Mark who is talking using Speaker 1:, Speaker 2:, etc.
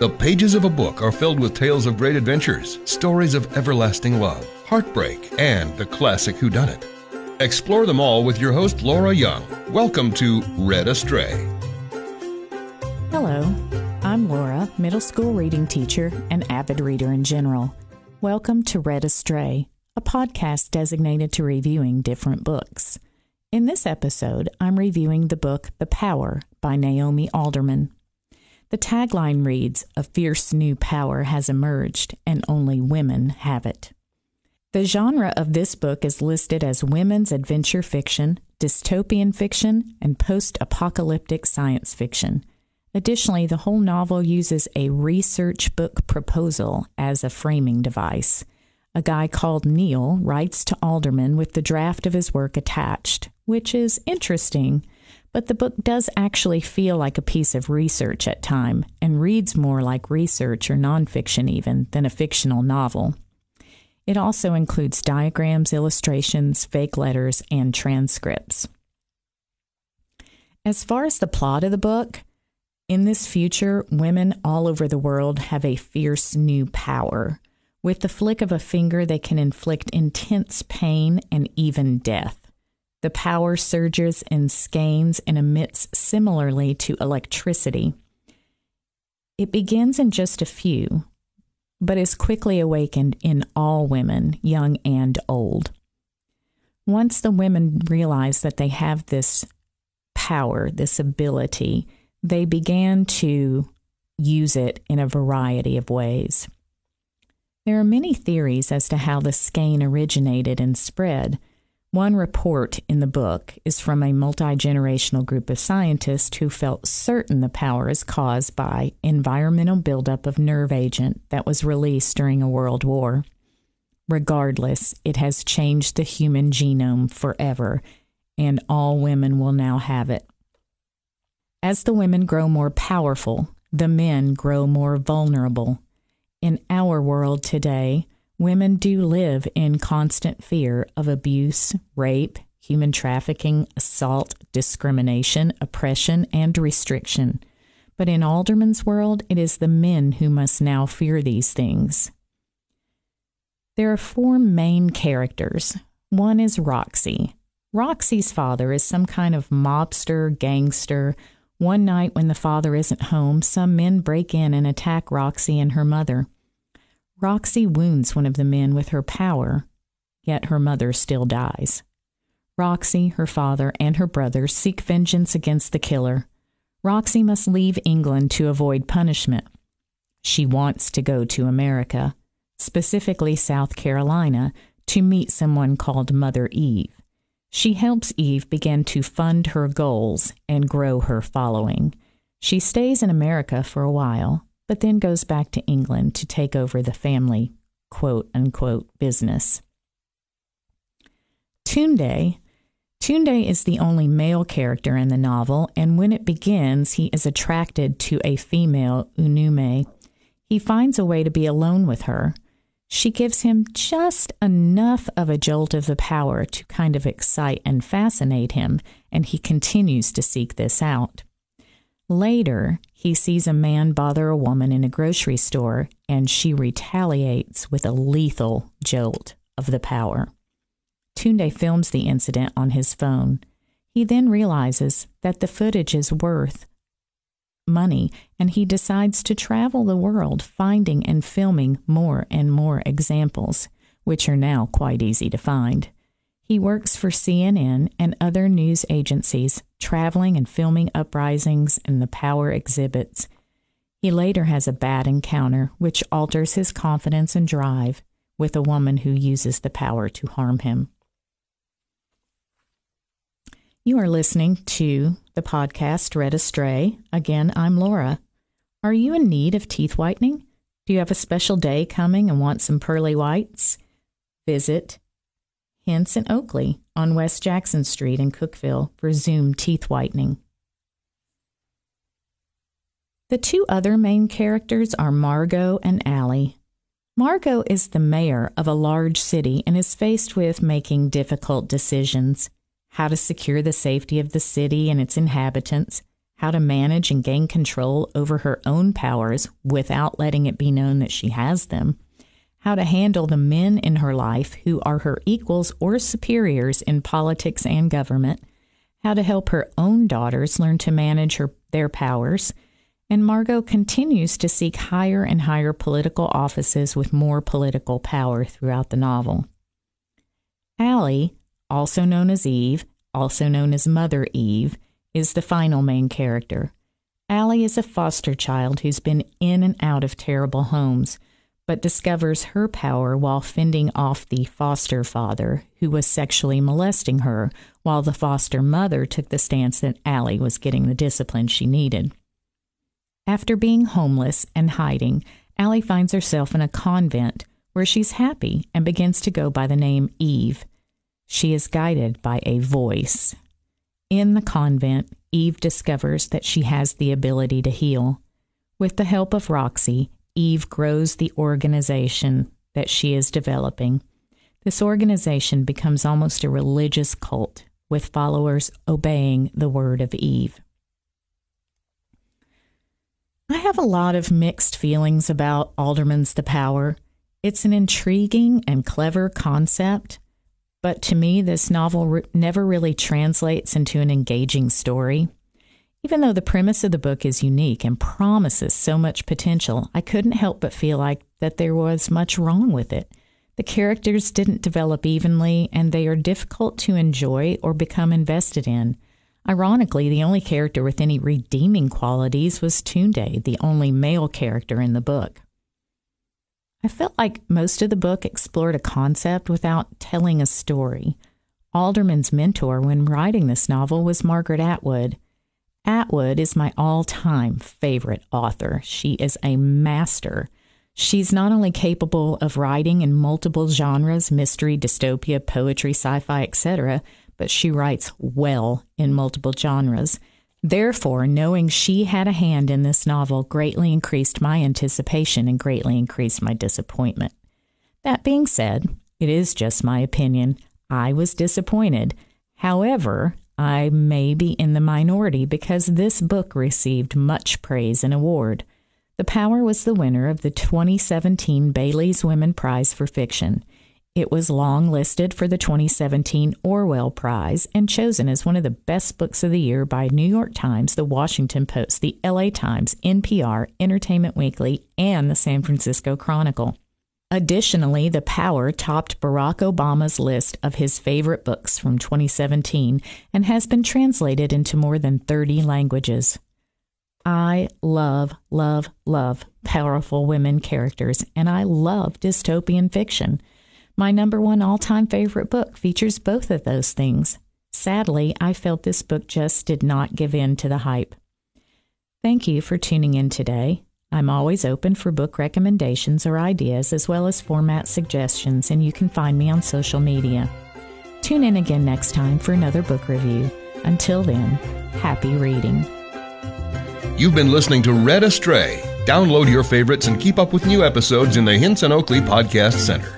Speaker 1: The pages of a book are filled with tales of great adventures, stories of everlasting love, heartbreak, and the classic whodunit. Explore them all with your host, Laura Young. Welcome to Read Astray.
Speaker 2: Hello, I'm Laura, middle school reading teacher and avid reader in general. Welcome to Read Astray, a podcast designated to reviewing different books. In this episode, I'm reviewing the book The Power by Naomi Alderman. The tagline reads A fierce new power has emerged, and only women have it. The genre of this book is listed as women's adventure fiction, dystopian fiction, and post apocalyptic science fiction. Additionally, the whole novel uses a research book proposal as a framing device. A guy called Neil writes to Alderman with the draft of his work attached, which is interesting, but the book does actually feel like a piece of research at time and reads more like research or nonfiction even than a fictional novel. It also includes diagrams, illustrations, fake letters, and transcripts. As far as the plot of the book, in this future, women all over the world have a fierce new power. With the flick of a finger, they can inflict intense pain and even death. The power surges and skeins and emits similarly to electricity. It begins in just a few, but is quickly awakened in all women, young and old. Once the women realize that they have this power, this ability, they began to use it in a variety of ways. There are many theories as to how the skein originated and spread. One report in the book is from a multi generational group of scientists who felt certain the power is caused by environmental buildup of nerve agent that was released during a world war. Regardless, it has changed the human genome forever, and all women will now have it. As the women grow more powerful, the men grow more vulnerable. In our world today, women do live in constant fear of abuse, rape, human trafficking, assault, discrimination, oppression, and restriction. But in Alderman's world, it is the men who must now fear these things. There are four main characters. One is Roxy. Roxy's father is some kind of mobster, gangster, one night, when the father isn't home, some men break in and attack Roxy and her mother. Roxy wounds one of the men with her power, yet her mother still dies. Roxy, her father, and her brothers seek vengeance against the killer. Roxy must leave England to avoid punishment. She wants to go to America, specifically South Carolina, to meet someone called Mother Eve. She helps Eve begin to fund her goals and grow her following. She stays in America for a while, but then goes back to England to take over the family quote unquote business. Tunde Tunde is the only male character in the novel, and when it begins, he is attracted to a female, Enuma. He finds a way to be alone with her. She gives him just enough of a jolt of the power to kind of excite and fascinate him, and he continues to seek this out. Later, he sees a man bother a woman in a grocery store, and she retaliates with a lethal jolt of the power. Tunde films the incident on his phone. He then realizes that the footage is worth money, and he decides to travel the world finding and filming more and more examples, which are now quite easy to find. He works for CNN and other news agencies, traveling and filming uprisings and the power exhibits. He later has a bad encounter, which alters his confidence and drive with a woman who uses the power to harm him. You are listening to the podcast Read Astray. Again, I'm Laura. Are you in need of teeth whitening? Do you have a special day coming and want some pearly whites? Visit In Oakley on West Jackson Street in Cookeville for Zoom teeth whitening. The two other main characters are Margot and Allie. Margot is the mayor of a large city and is faced with making difficult decisions how to secure the safety of the city and its inhabitants, how to manage and gain control over her own powers without letting it be known that she has them, how to handle the men in her life who are her equals or superiors in politics and government, how to help her own daughters learn to manage her, their powers, and Margot continues to seek higher and higher political offices with more political power throughout the novel. Allie, also known as Eve, also known as Mother Eve, is the final main character. Allie is a foster child who's been in and out of terrible homes, but discovers her power while fending off the foster father who was sexually molesting her, while the foster mother took the stance that Allie was getting the discipline she needed. After being homeless and hiding, Allie finds herself in a convent where she's happy and begins to go by the name Eve. She is guided by a voice. In the convent, Eve discovers that she has the ability to heal. With the help of Roxy, Eve grows the organization that she is developing. This organization becomes almost a religious cult, with followers obeying the word of Eve. I have a lot of mixed feelings about Alderman's The Power. It's an intriguing and clever concept, but to me, this novel re- never really translates into an engaging story. Even though the premise of the book is unique and promises so much potential, I couldn't help but feel like that there was much wrong with it. The characters didn't develop evenly, and they are difficult to enjoy or become invested in. Ironically, the only character with any redeeming qualities was Tunde, the only male character in the book. I felt like most of the book explored a concept without telling a story. Alderman's mentor when writing this novel was Margaret Atwood. Atwood is my all time favorite author. She is a master. She's not only capable of writing in multiple genres mystery, dystopia, poetry, sci fi, etc., but she writes well in multiple genres. Therefore, knowing she had a hand in this novel greatly increased my anticipation and greatly increased my disappointment. That being said, it is just my opinion. I was disappointed. However, I may be in the minority because this book received much praise and award. The Power was the winner of the 2017 Bailey's Women Prize for Fiction. It was long listed for the 2017 Orwell Prize and chosen as one of the best books of the year by New York Times, The Washington Post, the LA Times, NPR, Entertainment Weekly, and the San Francisco Chronicle. Additionally, The Power topped Barack Obama's list of his favorite books from 2017 and has been translated into more than 30 languages. I love, love, love powerful women characters, and I love dystopian fiction. My number one all time favorite book features both of those things. Sadly, I felt this book just did not give in to the hype. Thank you for tuning in today. I'm always open for book recommendations or ideas, as well as format suggestions, and you can find me on social media. Tune in again next time for another book review. Until then, happy reading.
Speaker 1: You've been listening to Read Astray. Download your favorites and keep up with new episodes in the Hinson Oakley Podcast Center.